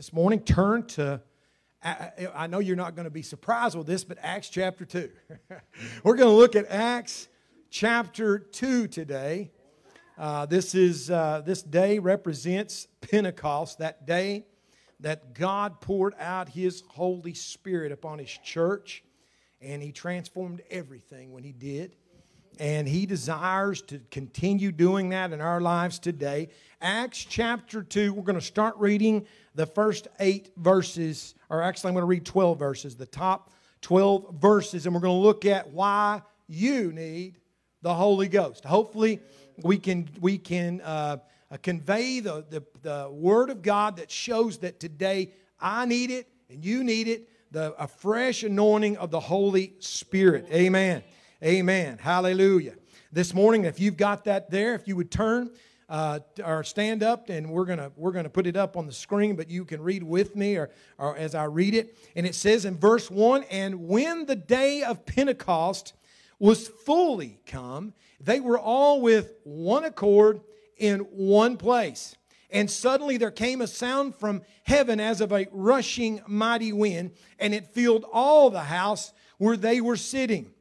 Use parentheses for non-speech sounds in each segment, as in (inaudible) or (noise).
this morning, turn to, I know you're not going to be surprised with this, but Acts chapter 2. (laughs) We're going to look at Acts chapter 2 today. Uh, this, is, uh, this day represents Pentecost, that day that God poured out His Holy Spirit upon His church, and He transformed everything when He did. And He desires to continue doing that in our lives today. Acts chapter 2, we're going to start reading the first eight verses, or actually, I'm going to read 12 verses, the top 12 verses, and we're going to look at why you need the Holy Ghost. Hopefully, we can, we can uh, convey the, the, the Word of God that shows that today I need it and you need it, the, a fresh anointing of the Holy Spirit. Amen. Amen. Hallelujah. This morning, if you've got that there, if you would turn uh, or stand up, and we're gonna we're gonna put it up on the screen, but you can read with me or, or as I read it. And it says in verse one, and when the day of Pentecost was fully come, they were all with one accord in one place. And suddenly there came a sound from heaven as of a rushing mighty wind, and it filled all the house where they were sitting.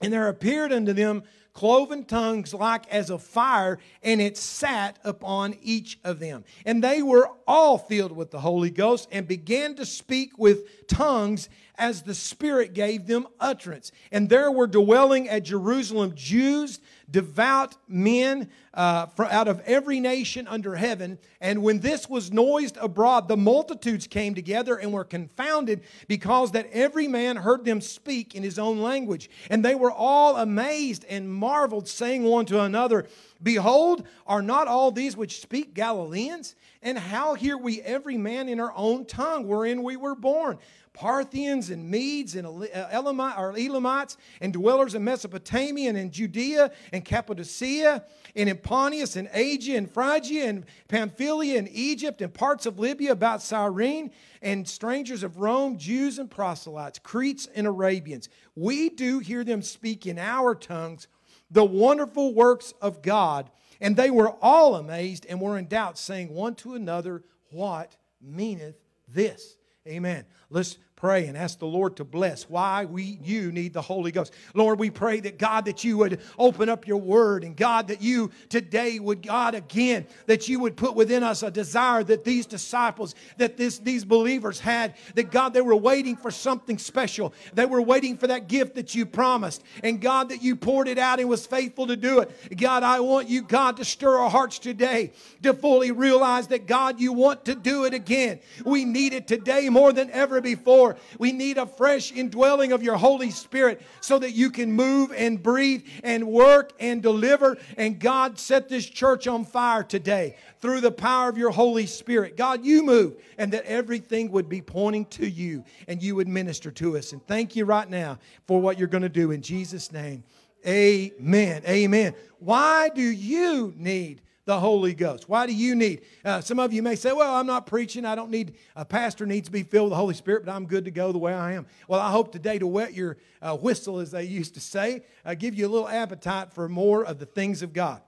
And there appeared unto them cloven tongues like as of fire, and it sat upon each of them. And they were all filled with the Holy Ghost and began to speak with tongues as the Spirit gave them utterance. And there were dwelling at Jerusalem Jews devout men uh, out of every nation under heaven. And when this was noised abroad, the multitudes came together and were confounded because that every man heard them speak in his own language. And they were all amazed and marveled, saying one to another, Behold, are not all these which speak Galileans? And how hear we every man in our own tongue wherein we were born? Parthians and Medes and uh, Elamites and dwellers in Mesopotamia and in Judea and Cappadocia and in Pontus and Asia and Phrygia and Pamphylia and Egypt and parts of Libya about Cyrene and strangers of Rome, Jews and proselytes, Cretes and Arabians. We do hear them speak in our tongues the wonderful works of God. And they were all amazed and were in doubt, saying one to another, What meaneth this? Amen. Let's pray and ask the Lord to bless why we you need the Holy Ghost. Lord, we pray that God that you would open up your word and God that you today would God again that you would put within us a desire that these disciples that this these believers had that God they were waiting for something special. They were waiting for that gift that you promised and God that you poured it out and was faithful to do it. God, I want you God to stir our hearts today to fully realize that God you want to do it again. We need it today more than ever before. We need a fresh indwelling of your Holy Spirit so that you can move and breathe and work and deliver. And God, set this church on fire today through the power of your Holy Spirit. God, you move and that everything would be pointing to you and you would minister to us. And thank you right now for what you're going to do in Jesus' name. Amen. Amen. Why do you need the Holy Ghost. Why do you need? Uh, some of you may say, well, I'm not preaching. I don't need, a pastor needs to be filled with the Holy Spirit, but I'm good to go the way I am. Well, I hope today to wet your uh, whistle, as they used to say, uh, give you a little appetite for more of the things of God.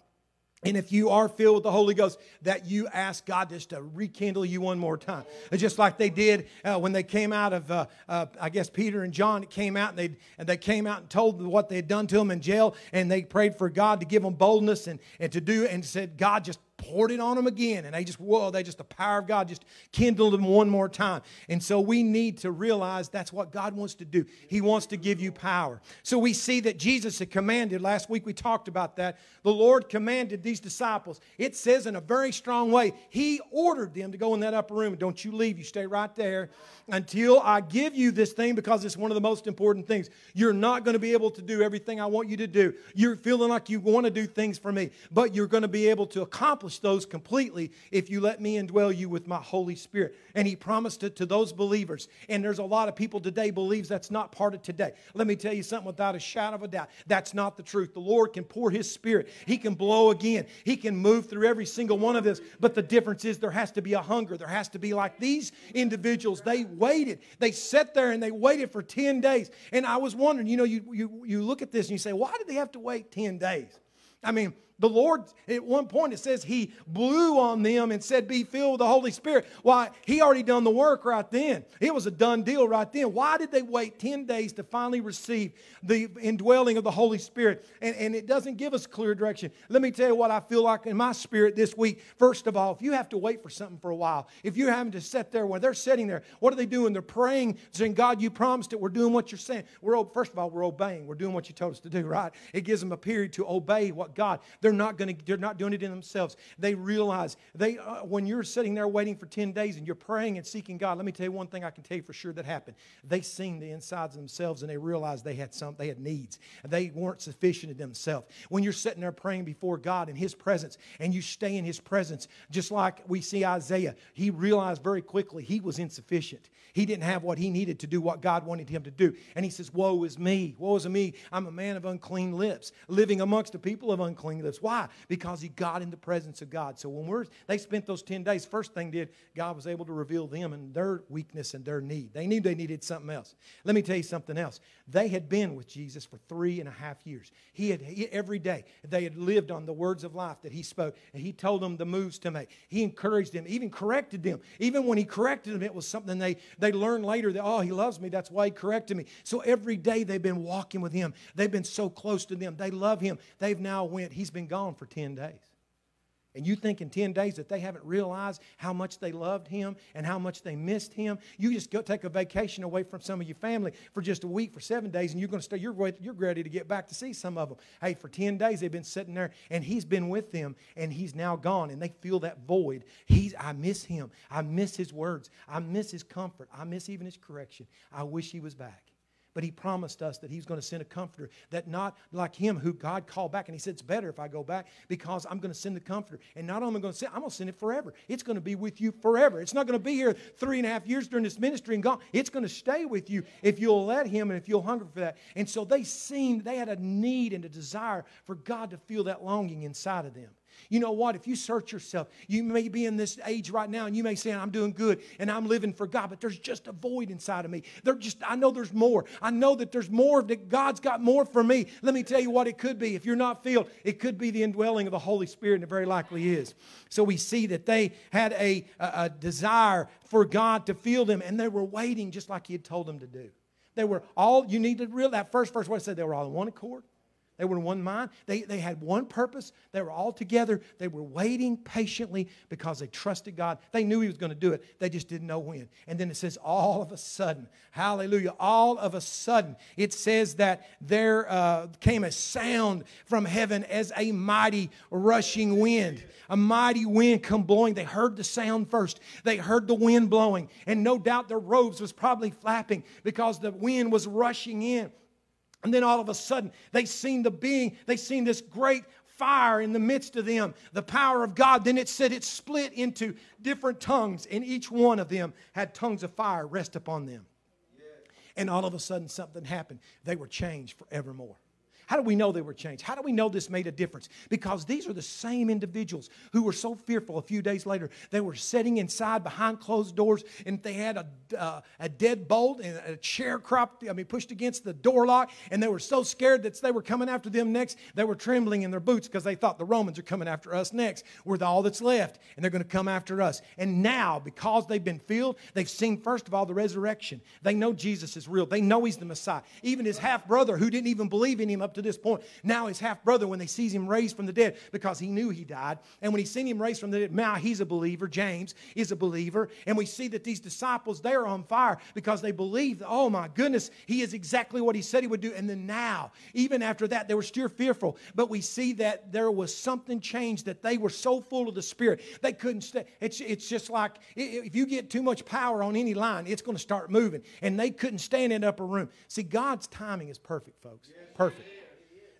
And if you are filled with the Holy Ghost, that you ask God just to rekindle you one more time. Just like they did uh, when they came out of, uh, uh, I guess, Peter and John came out and they, and they came out and told what they had done to them in jail. And they prayed for God to give them boldness and, and to do, and said, God, just poured it on them again. And they just, whoa, they just, the power of God just kindled them one more time. And so we need to realize that's what God wants to do. He wants to give you power. So we see that Jesus had commanded, last week we talked about that. The Lord commanded these disciples. It says in a very strong way, He ordered them to go in that upper room. Don't you leave, you stay right there until I give you this thing because it's one of the most important things. You're not going to be able to do everything I want you to do. You're feeling like you want to do things for me, but you're going to be able to accomplish those completely if you let me indwell you with my Holy Spirit. And he promised it to those believers. And there's a lot of people today believes that's not part of today. Let me tell you something without a shadow of a doubt. That's not the truth. The Lord can pour his spirit. He can blow again. He can move through every single one of us. But the difference is there has to be a hunger. There has to be like these individuals. They waited. They sat there and they waited for 10 days. And I was wondering, you know, you, you, you look at this and you say, why did they have to wait 10 days? I mean, The Lord, at one point, it says He blew on them and said, Be filled with the Holy Spirit. Why? He already done the work right then. It was a done deal right then. Why did they wait 10 days to finally receive the indwelling of the Holy Spirit? And, and it doesn't give us clear direction. Let me tell you what I feel like in my spirit this week. First of all, if you have to wait for something for a while, if you're having to sit there when they're sitting there, what are they doing? They're praying, saying, God, you promised it. We're doing what you're saying. We're, first of all, we're obeying. We're doing what you told us to do, right? It gives them a period to obey what God. They're not going to, they're not doing it in themselves. They realize they, uh, when you're sitting there waiting for 10 days and you're praying and seeking God, let me tell you one thing I can tell you for sure that happened. They seen the insides of themselves and they realized they had some, they had needs. They weren't sufficient in themselves. When you're sitting there praying before God in His presence and you stay in His presence, just like we see Isaiah, he realized very quickly he was insufficient. He didn't have what he needed to do what God wanted him to do. And he says, Woe is me, woe is me. I'm a man of unclean lips, living amongst the people of unclean lips. Why? Because he got in the presence of God. So when we're, they spent those 10 days, first thing did, God was able to reveal them and their weakness and their need. They knew they needed something else. Let me tell you something else. They had been with Jesus for three and a half years. He had, he, every day, they had lived on the words of life that he spoke. And he told them the moves to make. He encouraged them, even corrected them. Even when he corrected them, it was something they, they learned later that, oh, he loves me. That's why he corrected me. So every day they've been walking with him. They've been so close to them. They love him. They've now went, he's been gone for 10 days. And you think in 10 days that they haven't realized how much they loved him and how much they missed him. You just go take a vacation away from some of your family for just a week, for seven days, and you're going to stay, you're, you're ready to get back to see some of them. Hey, for 10 days they've been sitting there and he's been with them and he's now gone and they feel that void. He's, I miss him. I miss his words. I miss his comfort. I miss even his correction. I wish he was back. But he promised us that he's going to send a comforter that not like him who God called back. And he said, It's better if I go back because I'm going to send the comforter. And not only am I going to send, I'm going to send it forever. It's going to be with you forever. It's not going to be here three and a half years during this ministry and gone. It's going to stay with you if you'll let him and if you'll hunger for that. And so they seemed, they had a need and a desire for God to feel that longing inside of them. You know what? If you search yourself, you may be in this age right now and you may say, I'm doing good and I'm living for God, but there's just a void inside of me. There just, I know there's more. I know that there's more, that God's got more for me. Let me tell you what it could be. If you're not filled, it could be the indwelling of the Holy Spirit, and it very likely is. So we see that they had a, a, a desire for God to fill them, and they were waiting just like He had told them to do. They were all, you need to real that first verse, what it said, they were all in one accord. They were in one mind. They, they had one purpose. They were all together. They were waiting patiently because they trusted God. They knew He was going to do it. They just didn't know when. And then it says, all of a sudden, hallelujah, all of a sudden, it says that there uh, came a sound from heaven as a mighty rushing wind. A mighty wind come blowing. They heard the sound first. They heard the wind blowing. And no doubt their robes was probably flapping because the wind was rushing in. And then all of a sudden, they seen the being, they seen this great fire in the midst of them, the power of God. Then it said it split into different tongues, and each one of them had tongues of fire rest upon them. And all of a sudden, something happened. They were changed forevermore. How do we know they were changed? How do we know this made a difference? Because these are the same individuals who were so fearful a few days later. They were sitting inside behind closed doors and they had a, uh, a dead bolt and a chair cropped, I mean, pushed against the door lock. And they were so scared that they were coming after them next. They were trembling in their boots because they thought the Romans are coming after us next. We're all that's left and they're going to come after us. And now, because they've been filled, they've seen, first of all, the resurrection. They know Jesus is real. They know he's the Messiah. Even his half brother, who didn't even believe in him up to this point. Now his half brother, when they sees him raised from the dead, because he knew he died, and when he seen him raised from the dead, now he's a believer. James is a believer, and we see that these disciples they are on fire because they believe. Oh my goodness, he is exactly what he said he would do. And then now, even after that, they were still fearful, but we see that there was something changed that they were so full of the Spirit they couldn't stay. It's it's just like if you get too much power on any line, it's going to start moving, and they couldn't stand in upper room. See, God's timing is perfect, folks. Perfect.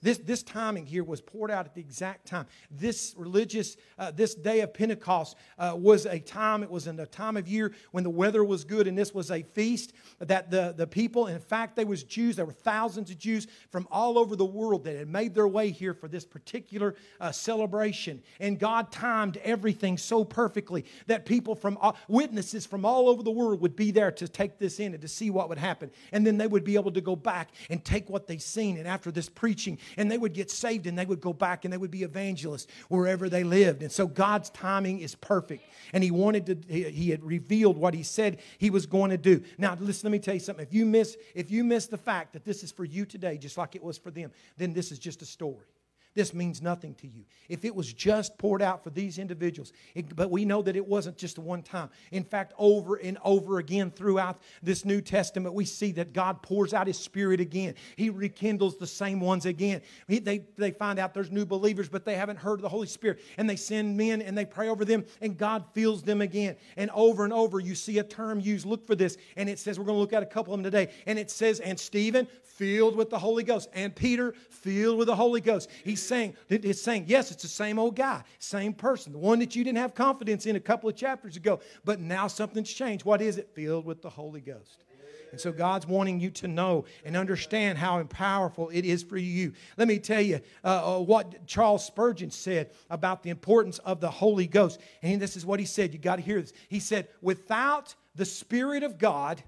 This, this timing here was poured out at the exact time. This religious, uh, this day of Pentecost uh, was a time, it was in a time of year when the weather was good, and this was a feast that the, the people, in fact, they was Jews, there were thousands of Jews from all over the world that had made their way here for this particular uh, celebration. And God timed everything so perfectly that people from, witnesses from all over the world would be there to take this in and to see what would happen. And then they would be able to go back and take what they've seen. And after this preaching, and they would get saved and they would go back and they would be evangelists wherever they lived. And so God's timing is perfect. And He wanted to, He, had revealed what He said He was going to do. Now, listen, let me tell you something. If you miss, if you miss the fact that this is for you today, just like it was for them, then this is just a story this means nothing to you. If it was just poured out for these individuals, it, but we know that it wasn't just a one time. In fact, over and over again throughout this New Testament, we see that God pours out His Spirit again. He rekindles the same ones again. He, they, they find out there's new believers, but they haven't heard the Holy Spirit. And they send men and they pray over them, and God fills them again. And over and over, you see a term used. Look for this. And it says, we're going to look at a couple of them today. And it says, and Stephen, filled with the Holy Ghost, and Peter, filled with the Holy Ghost. He's saying, it's saying, yes, it's the same old guy, same person, the one that you didn't have confidence in a couple of chapters ago, but now something's changed. What is it? Filled with the Holy Ghost. And so God's wanting you to know and understand how powerful it is for you. Let me tell you uh, uh, what Charles Spurgeon said about the importance of the Holy Ghost. And this is what he said. You got to hear this. He said, without the Spirit of God,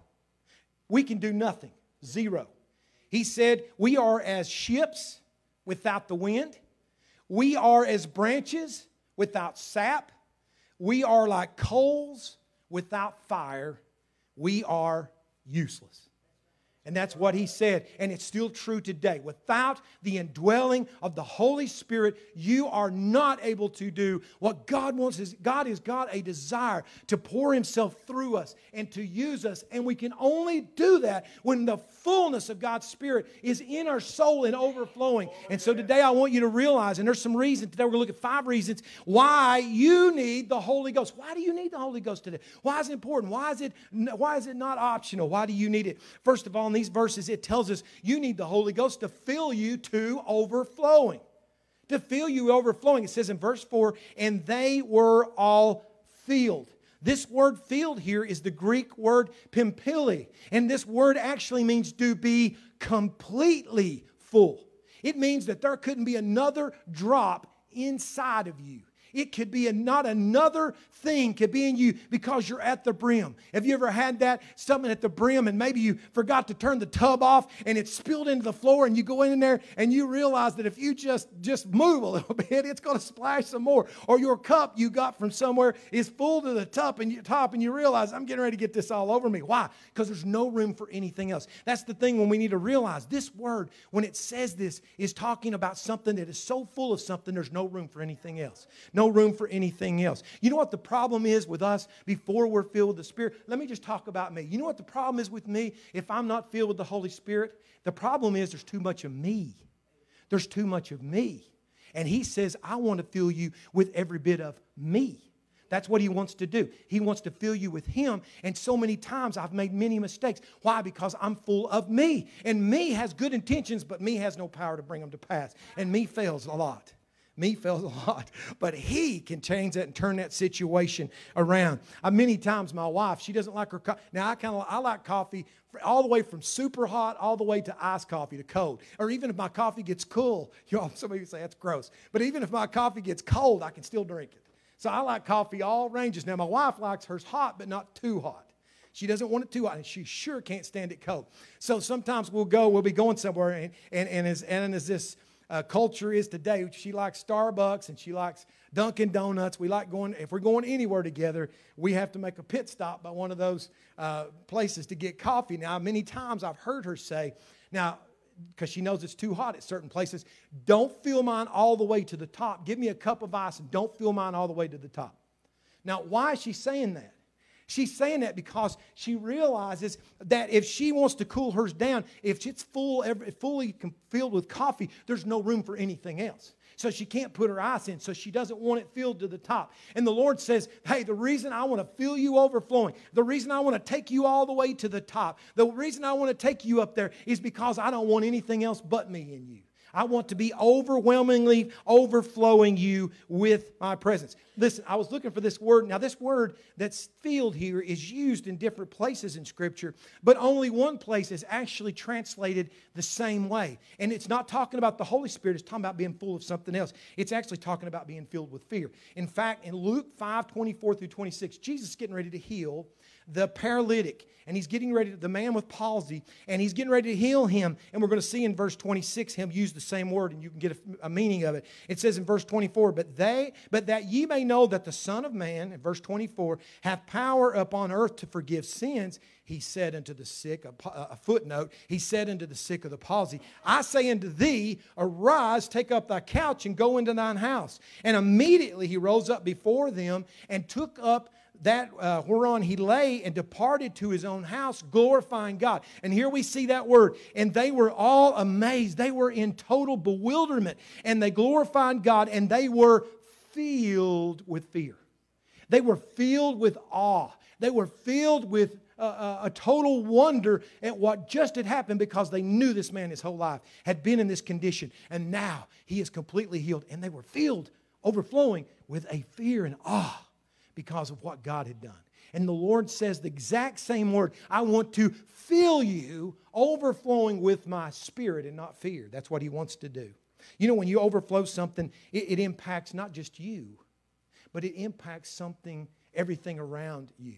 we can do nothing. Zero. He said, We are as ships without the wind, we are as branches without sap, we are like coals without fire, we are useless. And that's what he said. And it's still true today. Without the indwelling of the Holy Spirit, you are not able to do what God wants. Is God has got a desire to pour himself through us and to use us. And we can only do that when the fullness of God's Spirit is in our soul and overflowing. And so today I want you to realize, and there's some reasons, today we're going to look at five reasons why you need the Holy Ghost. Why do you need the Holy Ghost today? Why is it important? Why is it, why is it not optional? Why do you need it? First of all, these verses, it tells us you need the Holy Ghost to fill you to overflowing. To fill you overflowing. It says in verse 4, and they were all filled. This word filled here is the Greek word pimpili, and this word actually means to be completely full. It means that there couldn't be another drop inside of you. It could be a, not another thing could be in you because you're at the brim. Have you ever had that? Something at the brim and maybe you forgot to turn the tub off and it spilled into the floor and you go in there and you realize that if you just just move a (laughs) little bit, it's going to splash some more. Or your cup you got from somewhere is full to the top and you top and you realize I'm getting ready to get this all over me. Why? Because there's no room for anything else. That's the thing when we need to realize this word when it says this is talking about something that is so full of something there's no room for anything else. No room for anything else. You know what the problem is with us before we're filled with the Spirit? Let me just talk about me. You know what the problem is with me if I'm not filled with the Holy Spirit? The problem is there's too much of me. There's too much of me. And He says, I want to fill you with every bit of me. That's what he wants to do. He wants to fill you with him. And so many times I've made many mistakes. Why? Because I'm full of me. And me has good intentions, but me has no power to bring them to pass. And me fails a lot. Me fails a (laughs) lot, but he can change that and turn that situation around. Uh, many times, my wife, she doesn't like her coffee. Now, I kind of I like coffee all the way from super hot all the way to iced coffee to cold. Or even if my coffee gets cool, you know, some of you say that's gross. But even if my coffee gets cold, I can still drink it. So I like coffee all ranges. Now, my wife likes hers hot, but not too hot. She doesn't want it too hot, and she sure can't stand it cold. So sometimes we'll go, we'll be going somewhere, and, and, and, as, and as this uh, culture is today. She likes Starbucks and she likes Dunkin' Donuts. We like going, if we're going anywhere together, we have to make a pit stop by one of those uh, places to get coffee. Now, many times I've heard her say, now, because she knows it's too hot at certain places, don't fill mine all the way to the top. Give me a cup of ice and don't fill mine all the way to the top. Now, why is she saying that? She's saying that because she realizes that if she wants to cool hers down, if it's full, fully filled with coffee, there's no room for anything else. So she can't put her ice in, so she doesn't want it filled to the top. And the Lord says, Hey, the reason I want to fill you overflowing, the reason I want to take you all the way to the top, the reason I want to take you up there is because I don't want anything else but me in you. I want to be overwhelmingly overflowing you with my presence. Listen, I was looking for this word. Now, this word that's filled here is used in different places in Scripture, but only one place is actually translated the same way. And it's not talking about the Holy Spirit, it's talking about being full of something else. It's actually talking about being filled with fear. In fact, in Luke 5 24 through 26, Jesus is getting ready to heal the paralytic and he's getting ready to, the man with palsy, and he's getting ready to heal him. And we're going to see in verse 26 him use the same word, and you can get a, a, meaning of it. It says in verse 24, but they, but that ye may know that the Son of Man, in verse 24, hath power upon earth to forgive sins. He said unto the sick, a, a footnote, he said unto the sick of the palsy, I say unto thee, arise, take up thy couch, and go into thine house. And immediately he rose up before them and took up that uh, whereon he lay and departed to his own house, glorifying God. And here we see that word. And they were all amazed. They were in total bewilderment. And they glorified God and they were filled with fear. They were filled with awe. They were filled with uh, uh a total wonder at what just had happened because they knew this man his whole life had been in this condition. And now he is completely healed. And they were filled, overflowing with a fear and awe because of what God had done. And the Lord says the exact same word I want to fill you overflowing with my spirit and not fear. That's what He wants to do. You know, when you overflow something, it, it impacts not just you, but it impacts something, everything around you.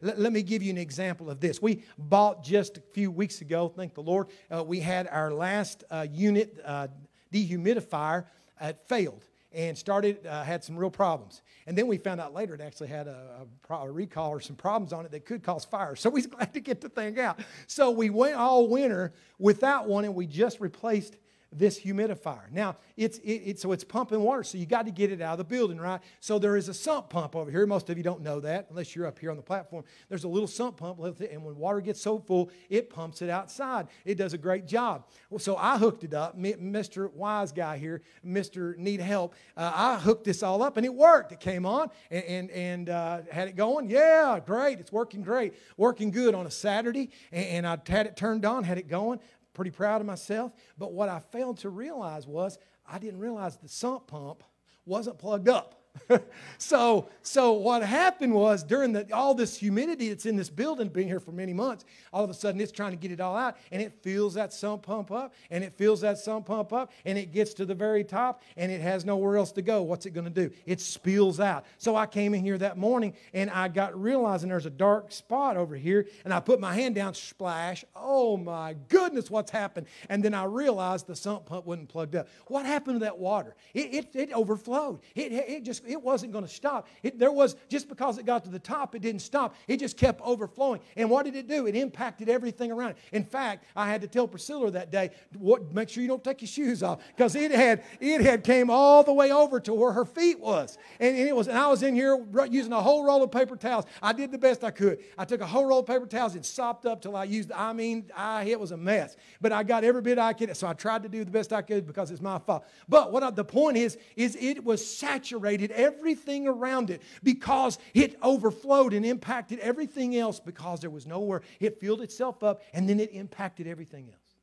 Let, let, me give you an example of this. We bought just a few weeks ago, thank the Lord, uh, we had our last uh, unit uh, dehumidifier uh, failed and started uh, had some real problems. And then we found out later it actually had a, a, a, recall or some problems on it that could cause fire. So we was (laughs) glad to get the thing out. So we went all winter without one and we just replaced this humidifier. Now, it's, it, it, so it's pumping water, so you got to get it out of the building, right? So there is a sump pump over here. Most of you don't know that unless you're up here on the platform. There's a little sump pump, and when water gets so full, it pumps it outside. It does a great job. So I hooked it up. Mr. Wise guy here, Mr. Need Help, uh, I hooked this all up, and it worked. It came on and, and, and uh, had it going. Yeah, great. It's working great. Working good on a Saturday, and, and I had it turned on, had it going pretty proud of myself. But what I failed to realize was I didn't realize the sump pump wasn't plugged up. (laughs) so, so what happened was during the, all this humidity that's in this building, being here for many months, all of a sudden it's trying to get it all out, and it fills that sump pump up, and it fills that sump pump up, and it gets to the very top, and it has nowhere else to go. What's it going to do? It spills out. So I came in here that morning, and I got realizing there's a dark spot over here, and I put my hand down, splash. Oh my goodness, what's happened? And then I realized the sump pump wasn't plugged up. What happened to that water? It, it, it overflowed. It, it just it wasn't going to stop. It, there was, just because it got to the top, it didn't stop. It just kept overflowing. And what did it do? It impacted everything around it. In fact, I had to tell Priscilla that day, what, make sure you don't take your shoes off because it had, it had came all the way over to where her feet was. And, and, it was, and I was in here using a whole roll of paper towels. I did the best I could. I took a whole roll of paper towels and sopped up till I used, I mean, I, it was a mess. But I got every bit I could. So I tried to do the best I could because it's my fault. But what I, the point is, is it was saturated everything around it because it overflowed and impacted everything else because there was nowhere. It filled itself up and then it impacted everything else.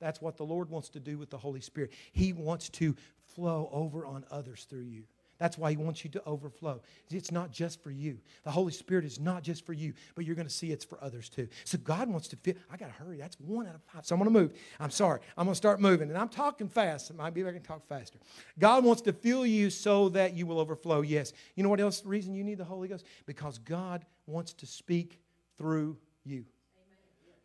That's what the Lord wants to do with the Holy Spirit. He wants to flow over on others through you. That's why He wants you to overflow. It's not just for you. The Holy Spirit is not just for you, but you're going to see it's for others too. So God wants to fit. I got to hurry. That's one out of five. So I'm going to move. I'm sorry. I'm going to start moving. And I'm talking fast. It might be I can talk faster. God wants to fill you so that you will overflow. Yes. You know what else? Reason you need the Holy Ghost? Because God wants to speak through you.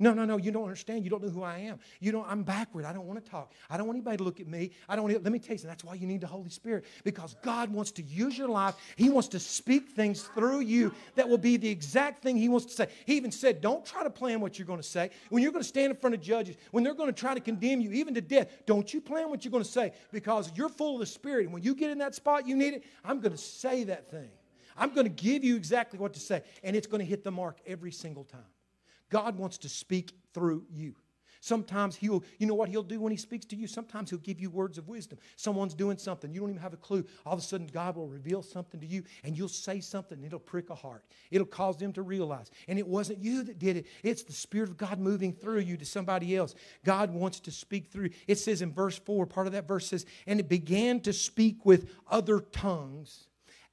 No, no, no, you don't understand. You don't know who I am. You don't, I'm backward. I don't want to talk. I don't want anybody to look at me. I don't want let me tell you something. That's why you need the Holy Spirit. Because God wants to use your life. He wants to speak things through you that will be the exact thing He wants to say. He even said, Don't try to plan what you're going to say. When you're going to stand in front of judges, when they're going to try to condemn you, even to death, don't you plan what you're going to say because you're full of the Spirit. And when you get in that spot you need it, I'm going to say that thing. I'm going to give you exactly what to say. And it's going to hit the mark every single time. God wants to speak through you. Sometimes he'll, you know what he'll do when he speaks to you? Sometimes he'll give you words of wisdom. Someone's doing something, you don't even have a clue. All of a sudden, God will reveal something to you, and you'll say something, and it'll prick a heart. It'll cause them to realize. And it wasn't you that did it, it's the Spirit of God moving through you to somebody else. God wants to speak through. It says in verse 4, part of that verse says, And it began to speak with other tongues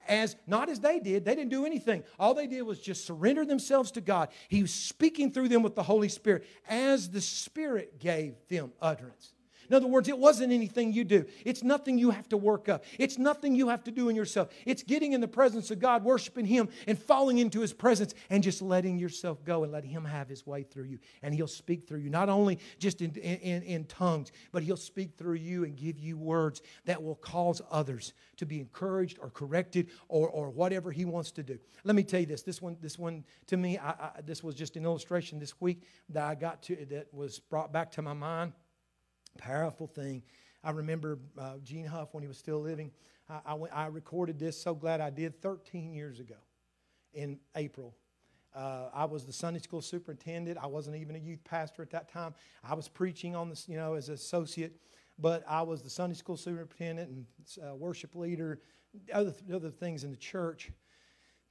as not as they did. They didn't do anything. All they did was just surrender themselves to God. He was speaking through them with the Holy Spirit as the Spirit gave them utterance. In other words, it wasn't anything you do. It's nothing you have to work up. It's nothing you have to do in yourself. It's getting in the presence of God, worshiping Him, and falling into His presence and just letting yourself go and letting Him have His way through you. And He'll speak through you, not only just in, in, in tongues, but He'll speak through you and give you words that will cause others to be encouraged or corrected or, or whatever He wants to do. Let me tell you this. This one, this one to me, I, I, this was just an illustration this week that I got to that was brought back to my mind. Powerful thing. I remember uh, Gene Huff when he was still living. I, I, went, I, recorded this, so glad I did, 13 years ago in April. Uh, I was the Sunday school superintendent. I wasn't even a youth pastor at that time. I was preaching on this, you know, as an associate, but I was the Sunday school superintendent and uh, worship leader, other, other things in the church.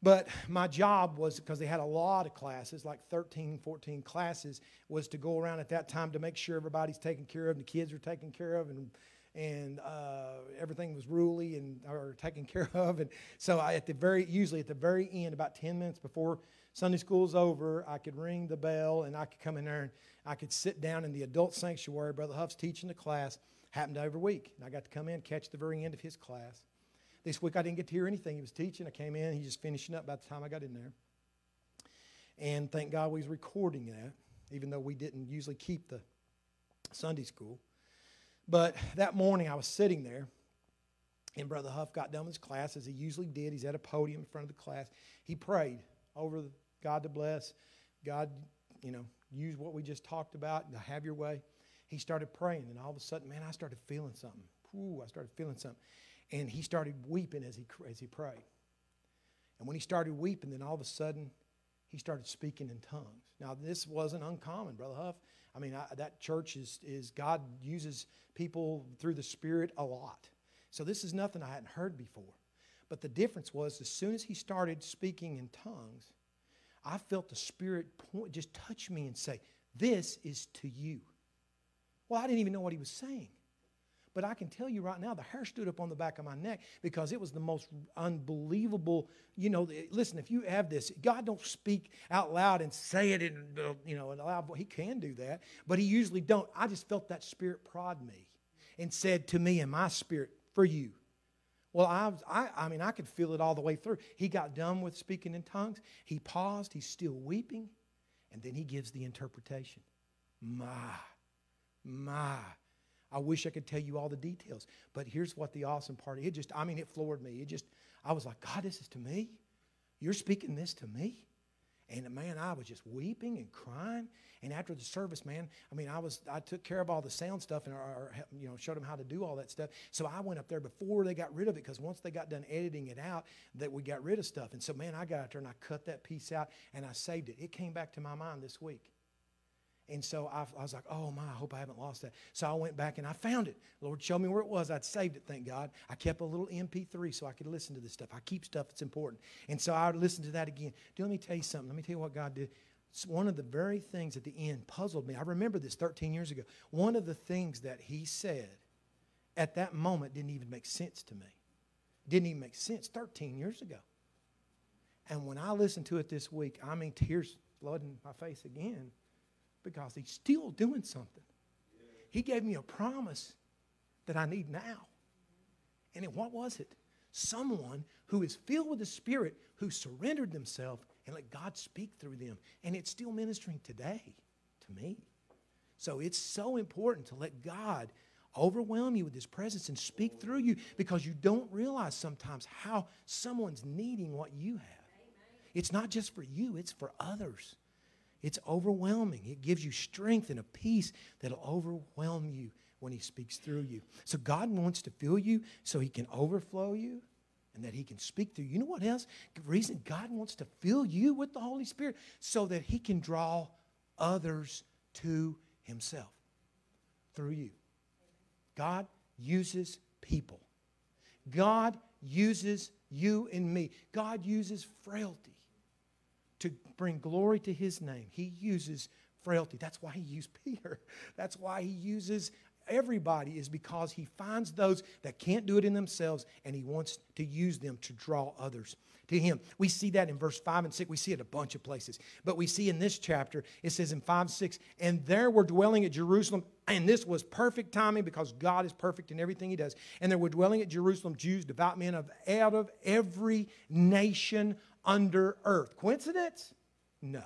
But my job was because they had a lot of classes, like 13, 14 classes, was to go around at that time to make sure everybody's taken care of and the kids are taken care of and and uh, everything was ruly and or taken (laughs) care of. And so I, at the very usually at the very end, about 10 minutes before Sunday school's over, I could ring the bell and I could come in there and I could sit down in the adult sanctuary. Brother Huff's teaching the class. Happened every week. And I got to come in, catch the very end of his class. This week I didn't get to hear anything. He was teaching. I came in. He was just finishing up by the time I got in there. And thank God we was recording that, even though we didn't usually keep the Sunday school. But that morning I was sitting there, and Brother Huff got done with his class as he usually did. He's at a podium in front of the class. He prayed over God to bless. God, you know, use what we just talked about to have your way. He started praying, and all of a sudden, man, I started feeling something. Ooh, I started feeling something. And he started weeping as he, as he prayed. And when he started weeping, then all of a sudden, he started speaking in tongues. Now, this wasn't uncommon, Brother Huff. I mean, I, that church is, is, God uses people through the Spirit a lot. So this is nothing I hadn't heard before. But the difference was, as soon as he started speaking in tongues, I felt the Spirit point, just touch me and say, This is to you. Well, I didn't even know what he was saying. But I can tell you right now, the hair stood up on the back of my neck because it was the most unbelievable. You know, eh, listen, if you have this, God don't speak out loud and say it in, you know, in a loud voice. He can do that, but He usually don't. I just felt that Spirit prod me and said to me in my spirit, for you. Well, I, I, I mean, I could feel it all the way through. He got done with speaking in tongues. He paused. He's still weeping. And then he gives the interpretation. My, my. I wish I could tell you all the details. But here's what the awesome part, it just, I mean, it floored me. It just, I was like, God, this is to me? You're speaking this to me? And man, I was just weeping and crying. And after the service, man, I mean, I was I took care of all the sound stuff and or, you know showed them how to do all that stuff. So I went up there before they got rid of it because once they got done editing it out, that we got rid of stuff. And so man, I got out there and I cut that piece out and I saved it. It came back to my mind this week. And so I, I, was like, oh my, I hope I haven't lost that. So I went back and I found it. Lord showed me where it was. I'd saved it, thank God. I kept a little MP3 so I could listen to this stuff. I keep stuff that's important. And so I listened to that again. Do let me tell you something. Let me tell you what God did. It's one of the very things at the end puzzled me. I remember this 13 years ago. One of the things that he said at that moment didn't even make sense to me. Didn't even make sense 13 years ago. And when I listened to it this week, I mean, tears flooding my face again because he's still doing something. He gave me a promise that I need now. And what was it? Someone who is filled with the Spirit, who surrendered themselves and let God speak through them. And it's still ministering today to me. So it's so important to let God overwhelm you with His presence and speak through you because you don't realize sometimes how someone's needing what you have. It's not just for you, it's for others. It's overwhelming. It gives you strength and a peace that'll overwhelm you when He speaks through you. So God wants to fill you so He can overflow you and that He can speak through you. You know what else? The reason God wants to fill you with the Holy Spirit so that He can draw others to Himself through you. God uses people. God uses you and me. God uses frailty to bring glory to his name. He uses frailty. That's why he used (laughs) Peter. That's why he uses everybody is because he finds those that can't do it in themselves and he wants to use them to draw others to him. We see that in verse 5 and 6. We see it a bunch of places. But we see in this chapter, it says in 5 6, and there were dwelling at Jerusalem, and this was perfect timing because God is perfect in everything he does. And there were dwelling at Jerusalem Jews, devout men of out of every nation under earth. Coincidence? No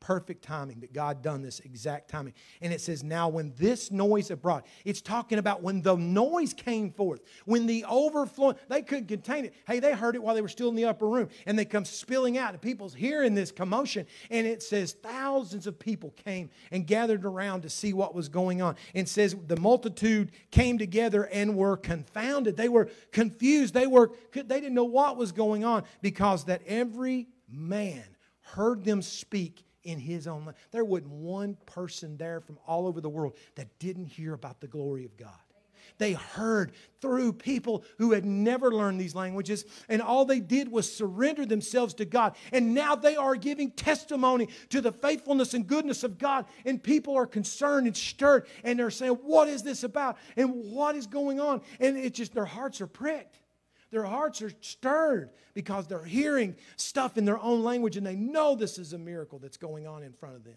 perfect timing that God done this exact timing. And it says, Now when this noise abroad, it's talking about when the noise came forth, when the overflow, they couldn't contain it. Hey, they heard it while they were still in the upper room, and they come spilling out, and people's hearing this commotion. And it says, thousands of people came and gathered around to see what was going on. And says, the multitude came together and were confounded. They were confused. They were they didn't know what was going on because that every man heard them speak in his own life. There wasn't one person there from all over the world that didn't hear about the glory of God. They heard through people who had never learned these languages, and all they did was surrender themselves to God. And now they are giving testimony to the faithfulness and goodness of God. And people are concerned and stirred, and they're saying, What is this about? And what is going on? And it's just their hearts are pricked. Their hearts are stirred because they're hearing stuff in their own language and they know this is a miracle that's going on in front of them.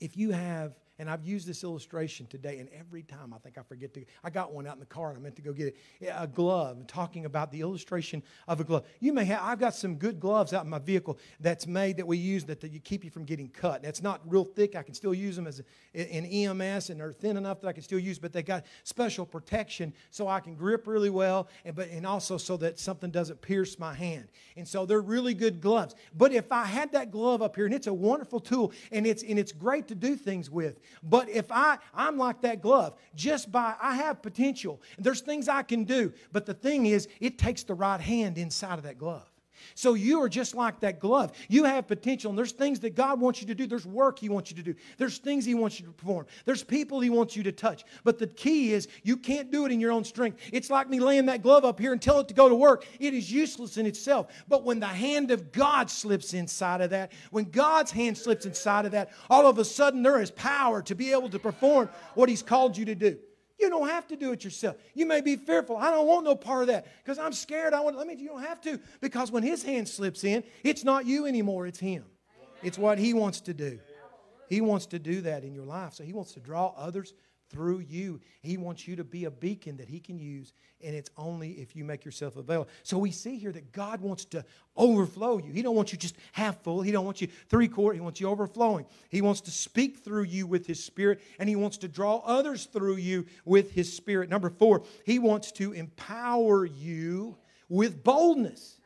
If you have and I've used this illustration today, and every time I think I forget to, I got one out in the car and I meant to go get it. A glove, talking about the illustration of a glove. You may have, I've got some good gloves out in my vehicle that's made that we use that, that you keep you from getting cut. That's not real thick. I can still use them as an EMS, and they're thin enough that I can still use, but they got special protection so I can grip really well, and, but, and also so that something doesn't pierce my hand. And so they're really good gloves. But if I had that glove up here, and it's a wonderful tool, and it's, and it's great to do things with, but if I, I'm like that glove, just by, I have potential. There's things I can do. But the thing is, it takes the right hand inside of that glove. So you are just like that glove. You have potential, and there's things that God wants you to do. There's work He wants you to do. There's things He wants you to perform. There's people He wants you to touch. But the key is you can't do it in your own strength. It's like me laying that glove up here and tell it to go to work. It is useless in itself. But when the hand of God slips inside of that, when God's hand slips inside of that, all of a sudden there is power to be able to perform what He's called you to do. You don't have to do it yourself. You may be fearful. I don't want no part of that because I'm scared. I want. Let me. You don't have to because when His hand slips in, it's not you anymore. It's Him. It's what He wants to do. He wants to do that in your life. So He wants to draw others through you. He wants you to be a beacon that He can use, and it's only if you make yourself available. So we see here that God wants to overflow you. He don't want you just half full. He don't want you three quarter. He wants you overflowing. He wants to speak through you with His Spirit, and He wants to draw others through you with His Spirit. Number four, He wants to empower you with boldness.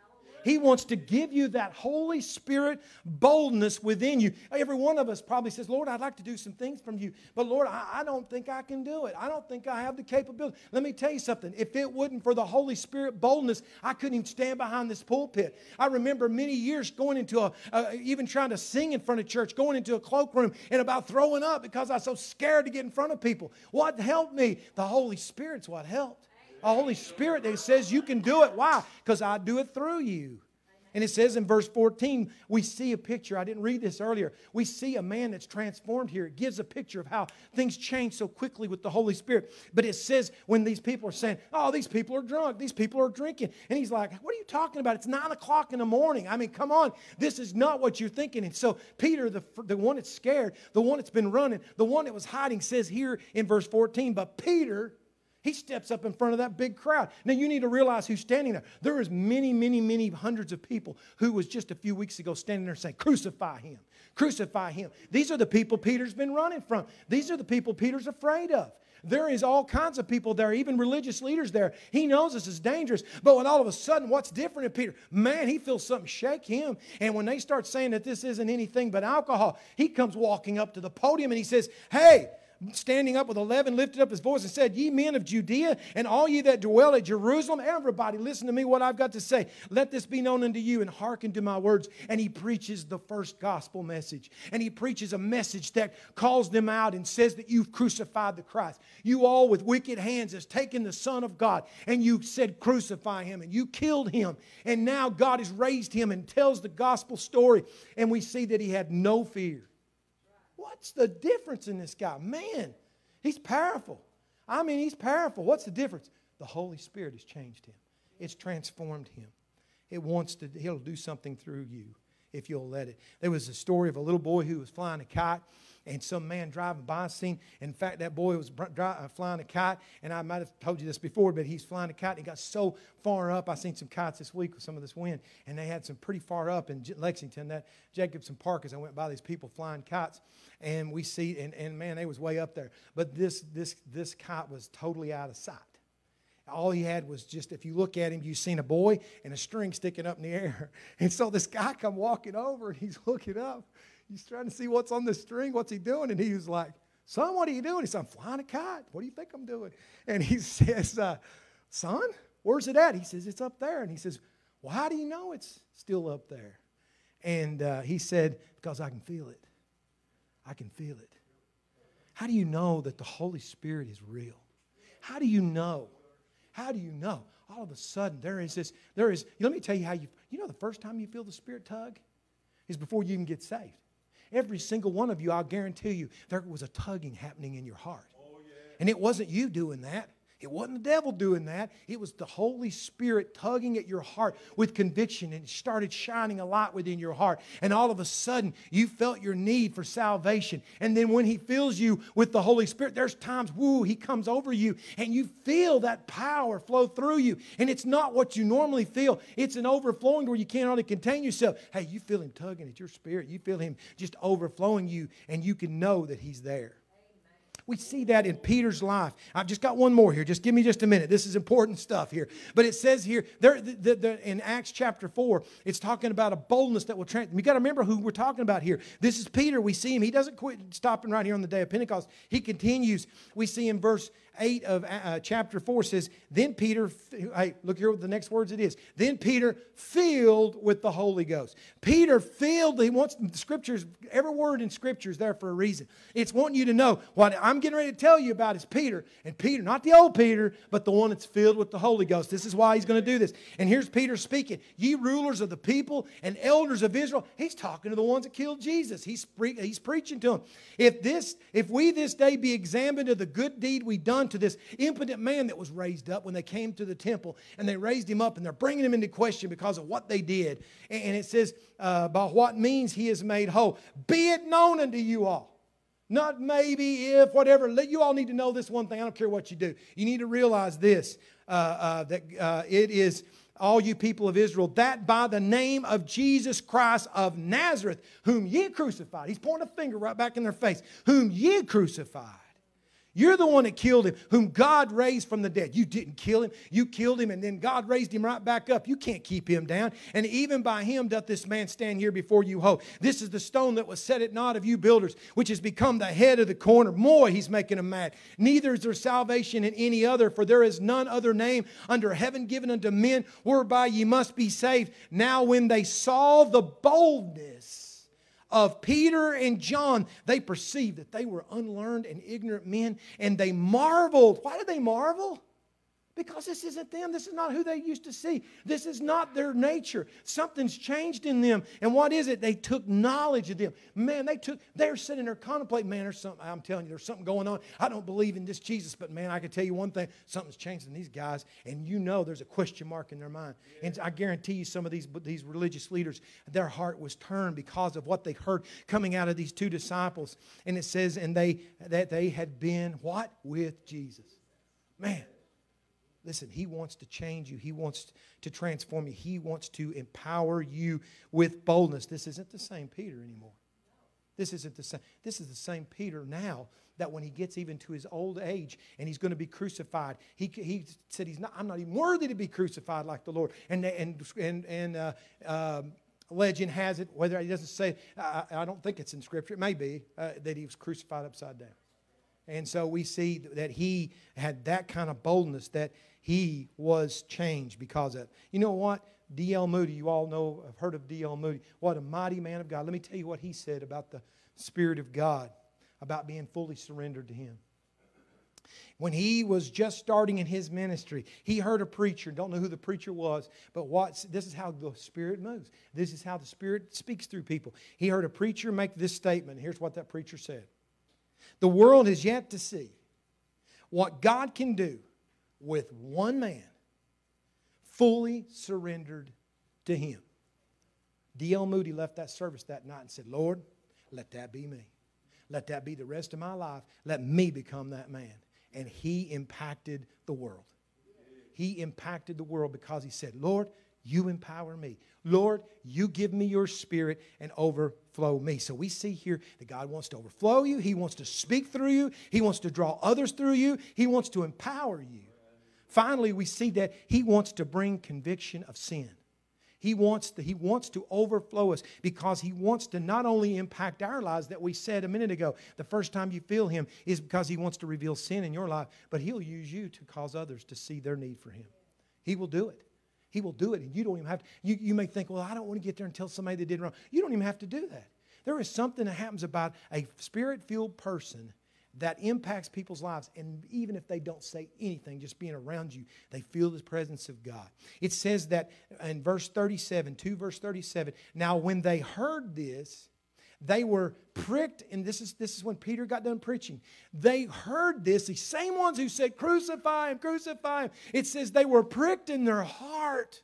He wants to give you that Holy Spirit boldness within you. Every one of us probably says, Lord, I'd like to do some things from you, but Lord, I, I don't think I can do it. I don't think I have the capability. Let me tell you something. If it wasn't for the Holy Spirit boldness, I couldn't even stand behind this pulpit. I remember many years going into a, a even trying to sing in front of church, going into a cloakroom and about throwing up because I was so scared to get in front of people. What helped me? The Holy Spirit's what helped a Holy Spirit that says you can do it. Why? Because I do it through you. And it says in verse 14, we see a picture. I didn't read this earlier. We see a man that's transformed here. It gives a picture of how things change so quickly with the Holy Spirit. But it says when these people are saying, Oh, these people are drunk, these people are drinking. And he's like, What are you talking about? It's nine o'clock in the morning. I mean, come on. This is not what you're thinking. And so Peter, the, the one that's scared, the one that's been running, the one that was hiding, says here in verse 14, But Peter, he steps up in front of that big crowd. Now you need to realize who's standing there. There is many, many, many hundreds of people who was just a few weeks ago standing there saying, "Crucify him! Crucify him!" These are the people Peter's been running from. These are the people Peter's afraid of. There is all kinds of people there, even religious leaders there. He knows this is dangerous. But when all of a sudden, what's different in Peter? Man, he feels something shake him. And when they start saying that this isn't anything but alcohol, he comes walking up to the podium and he says, Hey, standing up with 11, lifted up his voice and said, Ye men of Judea, and all ye that dwell at Jerusalem, everybody, listen to me what I've got to say. Let this be known unto you, and hearken to my words. And he preaches the first gospel message. And he preaches a message that calls them out and says that you've crucified the Christ. You all with wicked hands has taken the Son of God, and you said, Crucify him, and you killed him. And now God has raised him and tells the gospel story. And we see that he had no fear. What's the difference in this guy? Man, he's powerful. I mean, he's powerful. What's the difference? The Holy Spirit has changed him, it's transformed him. It wants to, he'll do something through you if you'll let it. There was a story of a little boy who was flying a kite and some man driving by seen. In fact, that boy was uh, flying a kite, and I might have told you this before, but he's flying a kite. And he got so far up. I seen some kites this week with some of this wind, and they had some pretty far up in Lexington, that Jacobson Park. As I went by these people flying kites, and we see, and, and man, they was way up there. But this this this kite was totally out of sight. All he had was just, if you look at him, you've seen a boy and a string sticking up in the air. (laughs) And so this guy come walking over and he's looking up He's trying to see what's on the string, what's he doing? And he was like, Son, what are you doing? He said, I'm flying a kite. What do you think I'm doing? And he (laughs) says, uh, Son, where's it at? He says, It's up there. And he says, Well, how do you know it's still up there? And uh, he said, Because I can feel it. I can feel it. How do you know that the Holy Spirit is real? How do you know? How do you know? All of a sudden, there is this, there is, let me tell you how you, you know, the first time you feel the Spirit tug is before you even get saved. Every single one of you, I'll guarantee you, there was a tugging happening in your heart. And it wasn't you doing that. It wasn't the devil doing that. It was the Holy Spirit tugging at your heart with conviction and it started shining a light within your heart. And all of a sudden, you felt your need for salvation. And then when He fills you with the Holy Spirit, there's times, woo, He comes over you and you feel that power flow through you. And it's not what you normally feel, it's an overflowing where you can't hardly contain yourself. Hey, you feel Him tugging at your spirit, you feel Him just overflowing you, and you can know that He's there. We see that in Peter's life. I've just got one more here. Just give me just a minute. This is important stuff here. But it says here, there, the, the, in Acts chapter 4, it's talking about a boldness that will transform. You got to remember who we're talking about here. This is Peter. We see him. He doesn't quit stopping right here on the day of Pentecost. He continues. We see in verse 8 of uh, uh, chapter 4 says, Then Peter, hey, look here what the next words it is. Then Peter filled with the Holy Ghost. Peter filled, he wants the scriptures, every word in scripture is there for a reason. It's wanting you to know what I'm getting ready to tell you about is Peter. And Peter, not the old Peter, but the one that's filled with the Holy Ghost. This is why he's going to do this. And here's Peter speaking. Ye rulers of the people and elders of Israel. He's talking to the ones that killed Jesus. He's, pre- he's preaching to them. If this, if we this day be examined of the good deed we done to this impotent man that was raised up when they came to the temple and they raised him up and they're bringing him into question because of what they did. And it says, uh, by what means he is made whole. Be it known unto you all. Not maybe, if, whatever. Let You all need to know this one thing. I don't care what you do. You need to realize this uh, uh, that uh, it is all you people of Israel, that by the name of Jesus Christ of Nazareth, whom ye crucified, he's pointing a finger right back in their face, whom ye crucified you're the one that killed him, whom God raised from the dead. You didn't kill him. You killed him, and then God raised him right back up. You can't keep him down. And even by him doth this man stand here before you whole. This is the stone that was set at naught of you builders, which has become the head of the corner. More, he's making them mad. Neither is there salvation in any other, for there is none other name under heaven given unto men whereby ye must be saved. Now, when they saw the boldness, of Peter and John, they perceived that they were unlearned and ignorant men, and they marveled. Why did they marvel? Because this isn't them. This is not who they used to see. This is not their nature. Something's changed in them. And what is it? They took knowledge of them. Man, they took, they're sitting there contemplating, man, there's something, I'm telling you, there's something going on. I don't believe in this Jesus, but man, I can tell you one thing, something's changed in these guys. And you know there's a question mark in their mind. And I guarantee you some of these, these religious leaders, their heart was turned because of what they heard coming out of these two disciples. And it says, and they that they had been what? With Jesus. Man, Listen, He wants to change you. He wants to transform you. He wants to empower you with boldness. This isn't the same Peter anymore. This isn't the same. This is the same Peter now that when he gets even to his old age and he's going to be crucified, he, he said, he's not, I'm not even worthy to be crucified like the Lord. And, and, and, and uh, um, legend has it, whether he doesn't say, I, I, don't think it's in Scripture, it may be, uh, that he was crucified upside down. And so we see that he had that kind of boldness that he was changed because of. You know what? D.L. Moody, you all know, have heard of D.L. Moody. What a mighty man of God. Let me tell you what he said about the Spirit of God, about being fully surrendered to Him. When he was just starting in his ministry, he heard a preacher. Don't know who the preacher was, but what, this is how the Spirit moves. This is how the Spirit speaks through people. He heard a preacher make this statement. Here's what that preacher said The world has yet to see what God can do with one man fully surrendered to Him. D.L. Moody left that service that night and said, Lord, let that be me. Let that be the rest of my life. Let me become that man. And he impacted the world. He impacted the world because he said, Lord, you empower me. Lord, you give me your spirit and overflow me. So we see here that God wants to overflow you. He wants to speak through you. He wants to draw others through you. He wants to empower you. Finally, we see that He wants to bring conviction of sin. He wants, to, he wants to overflow us because He wants to not only impact our lives that we said a minute ago, the first time you feel Him is because He wants to reveal sin in your life, but He'll use you to cause others to see their need for Him. He will do it. He will do it, and you don't even have to. You, you may think, well, I don't want to get there and tell somebody they did wrong. You don't even have to do that. There is something that happens about a spirit filled person that impacts people's lives. And even if they don't say anything, just being around you, they feel the presence of God. It says that in verse 37, 2 verse 37, now when they heard this, they were pricked, and this is, this is when Peter got done preaching. They heard this, the same ones who said, Crucify him, crucify him. It says they were pricked in their heart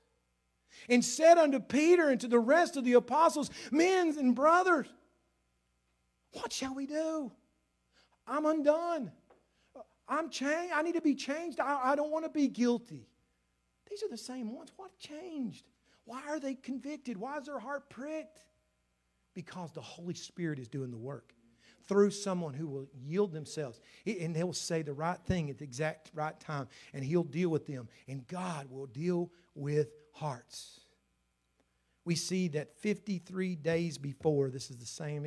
and said unto Peter and to the rest of the apostles, Men and brothers, what shall we do? I'm undone. I'm changed. I need to be changed. I, I don't want to be guilty. These are the same ones. What changed? Why are they convicted? Why is their heart pricked? Because the Holy Spirit is doing the work through someone who will yield themselves and they will say the right thing at the exact right time and he'll deal with them and God will deal with hearts we see that 53 days before, this is the same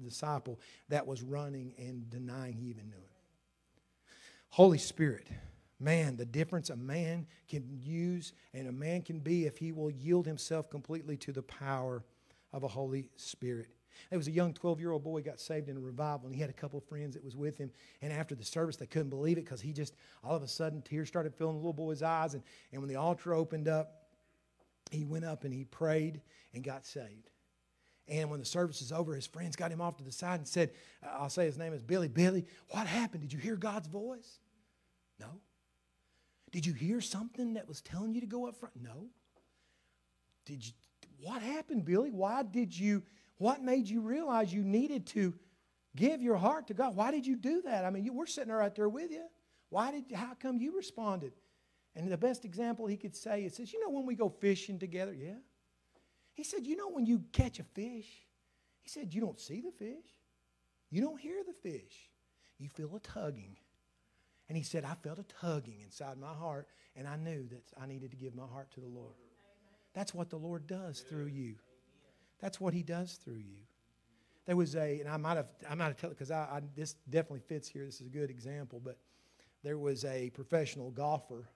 disciple that was running and denying he even knew it. Holy Spirit, man, the difference a man can use and a man can be if he will yield himself completely to the power of a Holy Spirit. There was a young 12 year old boy got saved in a revival, and he had a couple of friends that was with him. And after the service, they couldn't believe it because he just, all of a sudden, tears started filling the little boy's eyes. And, and when the altar opened up, he went up and he prayed and got saved. And when the service was over, his friends got him off to the side and said, I'll say his name is Billy. Billy, what happened? Did you hear God's voice? No. Did you hear something that was telling you to go up front? No. Did you what happened, Billy? Why did you what made you realize you needed to give your heart to God? Why did you do that? I mean, you, we're sitting right there with you. Why did how come you responded? And the best example he could say is, says, you know when we go fishing together? Yeah. He said, you know when you catch a fish? He said, you don't see the fish. You don't hear the fish. You feel a tugging. And he said, I felt a tugging inside my heart, and I knew that I needed to give my heart to the Lord. That's what the Lord does through you. That's what he does through you. There was a, and I might have, I might have told because I, I, this definitely fits here. This is a good example, but there was a professional golfer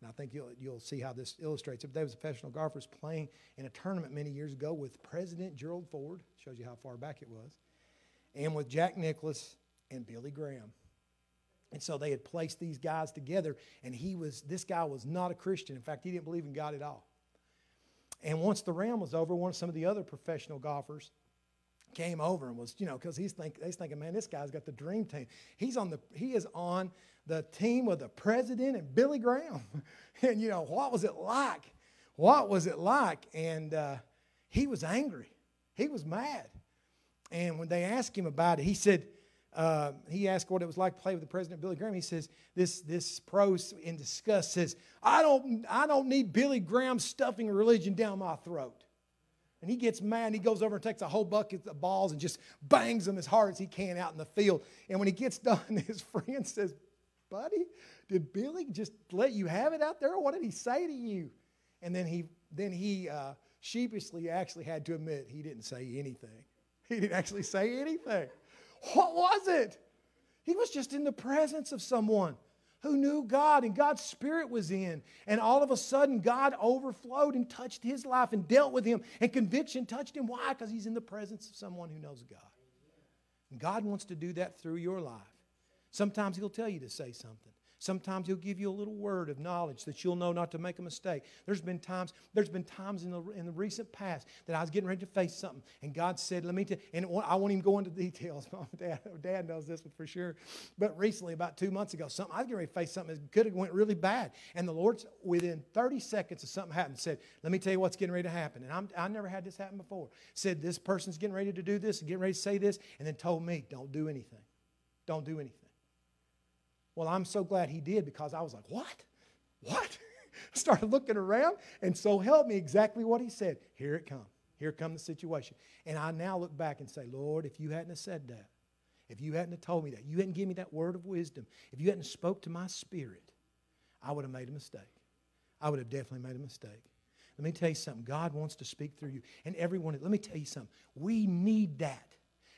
and I think you'll, you'll see how this illustrates it. There was a professional golfers playing in a tournament many years ago with President Gerald Ford, shows you how far back it was, and with Jack Nicklaus and Billy Graham. And so they had placed these guys together, and he was, this guy was not a Christian. In fact, he didn't believe in God at all. And once the round was over, one of some of the other professional golfers came over and was, you know, because he's think, he's thinking, man, this guy's got the dream team. He's on the, he is on the team with the president and Billy Graham. (laughs) and, you know, what was it like? What was it like? And uh, he was angry. He was mad. And when they asked him about it, he said, uh, he asked what it was like to play with the president Billy Graham. He says, this, this pro in disgust says, I don't, I don't need Billy Graham stuffing religion down my throat. And he gets mad and he goes over and takes a whole bucket of balls and just bangs them as hard as he can out in the field. And when he gets (laughs) done, his friend says, Buddy, did Billy just let you have it out there? What did he say to you? And then he then he uh, sheepishly actually had to admit he didn't say anything. He didn't actually say anything. What was it? He was just in the presence of someone who knew God and God's Spirit was in. And all of a sudden, God overflowed and touched his life and dealt with him. And conviction touched him. Why? Because he's in the presence of someone who knows God. And God wants to do that through your life. Sometimes He'll tell you to say something. Sometimes he'll give you a little word of knowledge that you'll know not to make a mistake. There's been times, there's been times in the, in the recent past that I was getting ready to face something, and God said, let me tell and I won't even go into (laughs) details. Mom, Dad, Dad knows this one for sure. But recently, about two months ago, something I was getting ready to face something that could have went really bad. And the Lord, within 30 seconds of something happened, said, let me tell you what's getting ready to happen. And I'm, I never had this happen before. Said, this person's getting ready to do this and getting ready to say this, and then told me, don't do anything. Don't do anything. Well, I'm so glad he did because I was like, what? What? (laughs) started looking around, and so help me exactly what he said. Here it comes. Here comes the situation. And I now look back and say, Lord, if you hadn't have said that, if you hadn't have told me that, you hadn't given me that word of wisdom, if you hadn't spoke to my spirit, I would have made a mistake. I would have definitely made a mistake. Let me tell you something. God wants to speak through you. And everyone, let me tell you something. We need that.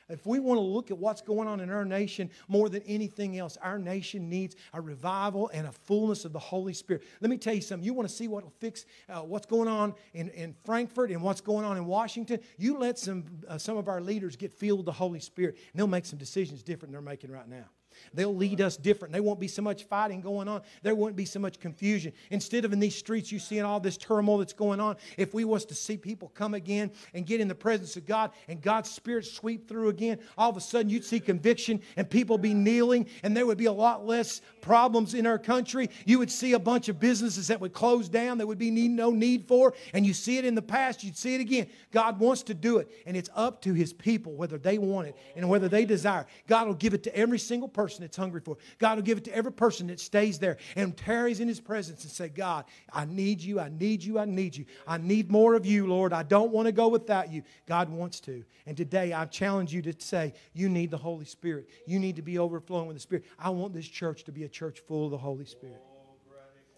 If we want to look at what's going on in our nation more than anything else, our nation needs a revival and a fullness of the Holy Spirit. Let me tell you something. You want to see what will fix uh, what's going on in, in Frankfort and what's going on in Washington? You let some, uh, some of our leaders get filled with the Holy Spirit, and they'll make some decisions different than they're making right now. They'll lead us different. There won't be so much fighting going on. There won't be so much confusion. Instead of in these streets you seeing all this turmoil that's going on, if we was to see people come again and get in the presence of God and God's Spirit sweep through again, all of a sudden you'd see conviction and people be kneeling and there would be a lot less problems in our country. You would see a bunch of businesses that would close down that would be need, no need for. And you see it in the past, you'd see it again. God wants to do it. And it's up to his people whether they want it and whether they desire. God will give it to every single person person that's hungry for. God will give it to every person that stays there and tarries in his presence and say, God, I need you, I need you, I need you. I need more of you, Lord. I don't want to go without you. God wants to. And today I challenge you to say, you need the Holy Spirit. You need to be overflowing with the Spirit. I want this church to be a church full of the Holy Spirit.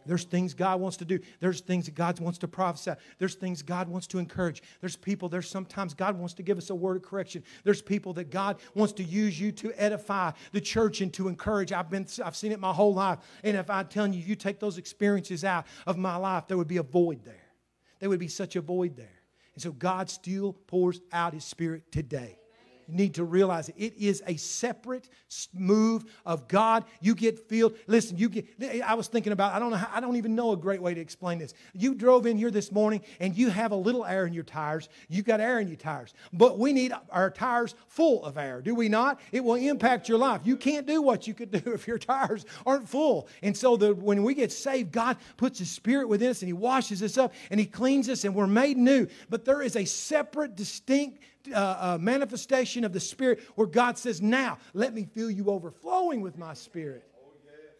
There's things God wants to do. There's things that God wants to prophesy. There's things God wants to encourage. There's people, there's sometimes God wants to give us a word of correction. There's people that God wants to use you to edify the church and to encourage. I've been I've seen it my whole life. And if I'm telling you, you take those experiences out of my life, there would be a void there. There would be such a void there. And so God still pours out his spirit today. Need to realize it. It is a separate move of God. You get filled. Listen, you get. I was thinking about. I don't know. How, I don't even know a great way to explain this. You drove in here this morning and you have a little air in your tires. You got air in your tires, but we need our tires full of air. Do we not? It will impact your life. You can't do what you could do (laughs) if your tires aren't full. And so the, when we get saved, God puts His Spirit within us and He washes us up and He cleans us and we're made new. But there is a separate, distinct uh, uh, manifestation of the Spirit where God says, Now let me fill you overflowing with my Spirit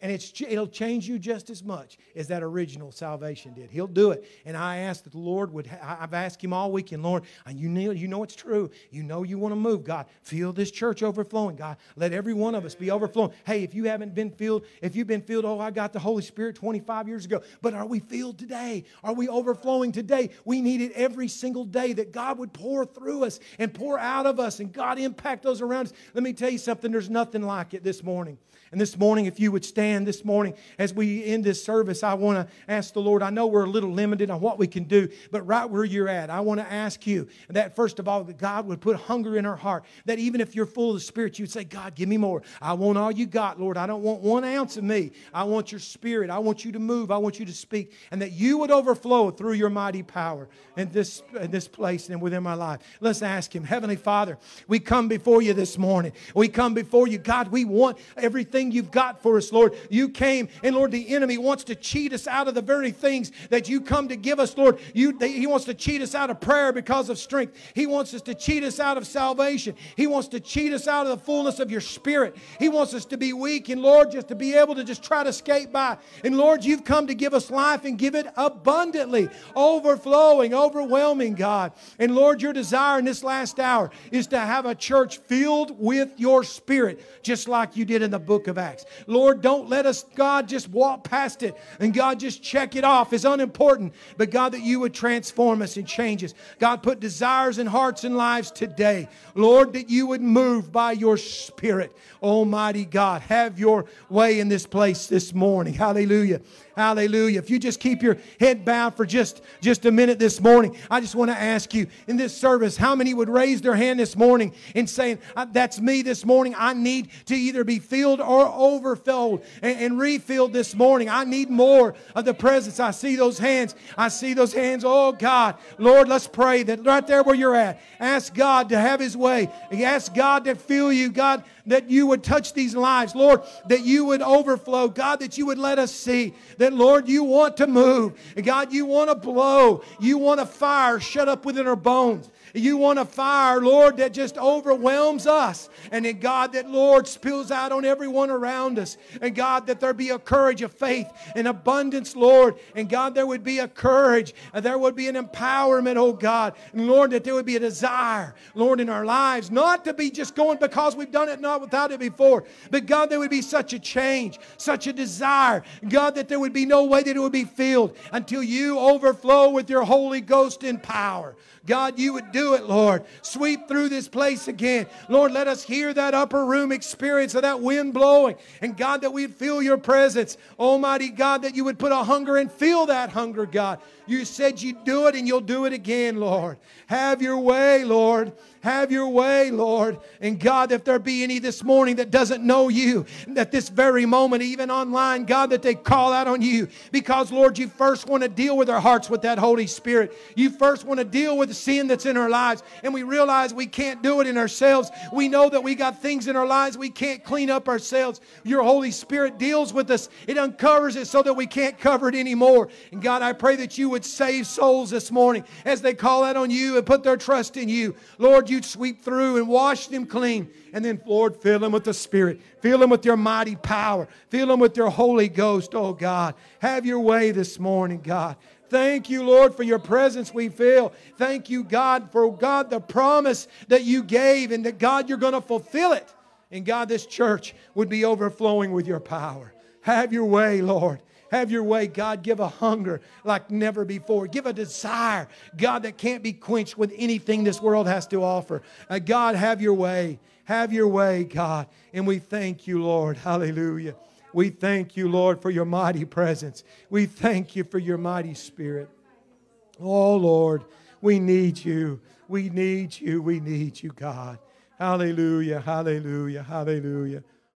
and it's, it'll change you just as much as that original salvation did. He'll do it. And I ask that the Lord would, I've asked Him all weekend, Lord, you know, you know it's true. You know you want to move. God, fill this church overflowing. God, let every one of us be overflowing. Hey, if you haven't been filled, if you've been filled, oh, I got the Holy Spirit 25 years ago. But are we filled today? Are we overflowing today? We need it every single day that God would pour through us and pour out of us and God impact those around us. Let me tell you something, there's nothing like it this morning. And this morning, if you would stand this morning as we end this service, I want to ask the Lord. I know we're a little limited on what we can do, but right where you're at, I want to ask you that first of all, that God would put hunger in our heart. That even if you're full of the Spirit, you'd say, God, give me more. I want all you got, Lord. I don't want one ounce of me. I want your Spirit. I want you to move. I want you to speak. And that you would overflow through your mighty power in this, in this place and within my life. Let's ask Him. Heavenly Father, we come before you this morning. We come before you. God, we want everything everything you've got for us, Lord. You came, and Lord, the enemy wants to cheat us out of the very things that you come to give us, Lord. You, he wants to cheat us out of prayer because of strength. He wants us to cheat us out of salvation. He wants to cheat us out of the fullness of your spirit. He wants us to be weak, and Lord, just to be able to just try to skate by. And Lord, you've come to give us life and give it abundantly, overflowing, overwhelming, God. And Lord, your desire in this last hour is to have a church filled with your spirit, just like you did in the book book of Acts. Lord, don't let us, God, just walk past it and God just check it off as unimportant. But God, that you would transform us and change us. God, put desires and hearts and lives today. Lord, that you would move by your Spirit. Almighty God, have your way in this place this morning. Hallelujah. Hallelujah. If you just keep your head bowed for just, just a minute this morning, I just want to ask you in this service, how many would raise their hand this morning and saying, uh, That's me this morning. I need to either be filled or overfilled and, and refilled this morning. I need more of the presence. I see those hands. I see those hands. Oh God, Lord, let's pray that right there where you're at, ask God to have his way. Ask God to fill you. God, that you would touch these lives, Lord, that you would overflow, God, that you would let us see that, Lord, you want to move. God, you want to blow. You want a fire shut up within our bones. You want a fire, Lord, that just overwhelms us. And then, God, that, Lord, spills out on everyone around us. And, God, that there be a courage of faith and abundance, Lord. And, God, there would be a courage. And there would be an empowerment, oh God. And, Lord, that there would be a desire, Lord, in our lives, not to be just going because we've done it not without it before. But, God, there would be such a change, such a desire. God, that there would be no way that it would be filled until you overflow with your Holy Ghost in power. God, you would do it, Lord. Sweep through this place again. Lord, let us hear that upper room experience of that wind blowing. And God, that we'd feel your presence. Almighty God, that you would put a hunger and feel that hunger, God. You said you'd do it and you'll do it again, Lord. Have your way, Lord. Have your way, Lord. And God, if there be any this morning that doesn't know you, at this very moment, even online, God, that they call out on you. Because, Lord, you first want to deal with our hearts with that Holy Spirit. You first want to deal with the sin that's in our lives. And we realize we can't do it in ourselves. We know that we got things in our lives we can't clean up ourselves. Your Holy Spirit deals with us, it uncovers it so that we can't cover it anymore. And God, I pray that you would save souls this morning as they call out on you and put their trust in you. Lord, you'd sweep through and wash them clean. And then, Lord, fill them with the Spirit. Fill them with your mighty power. Fill them with your Holy Ghost, oh God. Have your way this morning, God. Thank you, Lord, for your presence we feel. Thank you, God, for God, the promise that you gave and that, God, you're going to fulfill it. And God, this church would be overflowing with your power. Have your way, Lord. Have your way, God. Give a hunger like never before. Give a desire, God, that can't be quenched with anything this world has to offer. Uh, God, have your way. Have your way, God. And we thank you, Lord. Hallelujah. We thank you, Lord, for your mighty presence. We thank you for your mighty spirit. Oh, Lord, we need you. We need you. We need you, God. Hallelujah. Hallelujah. Hallelujah.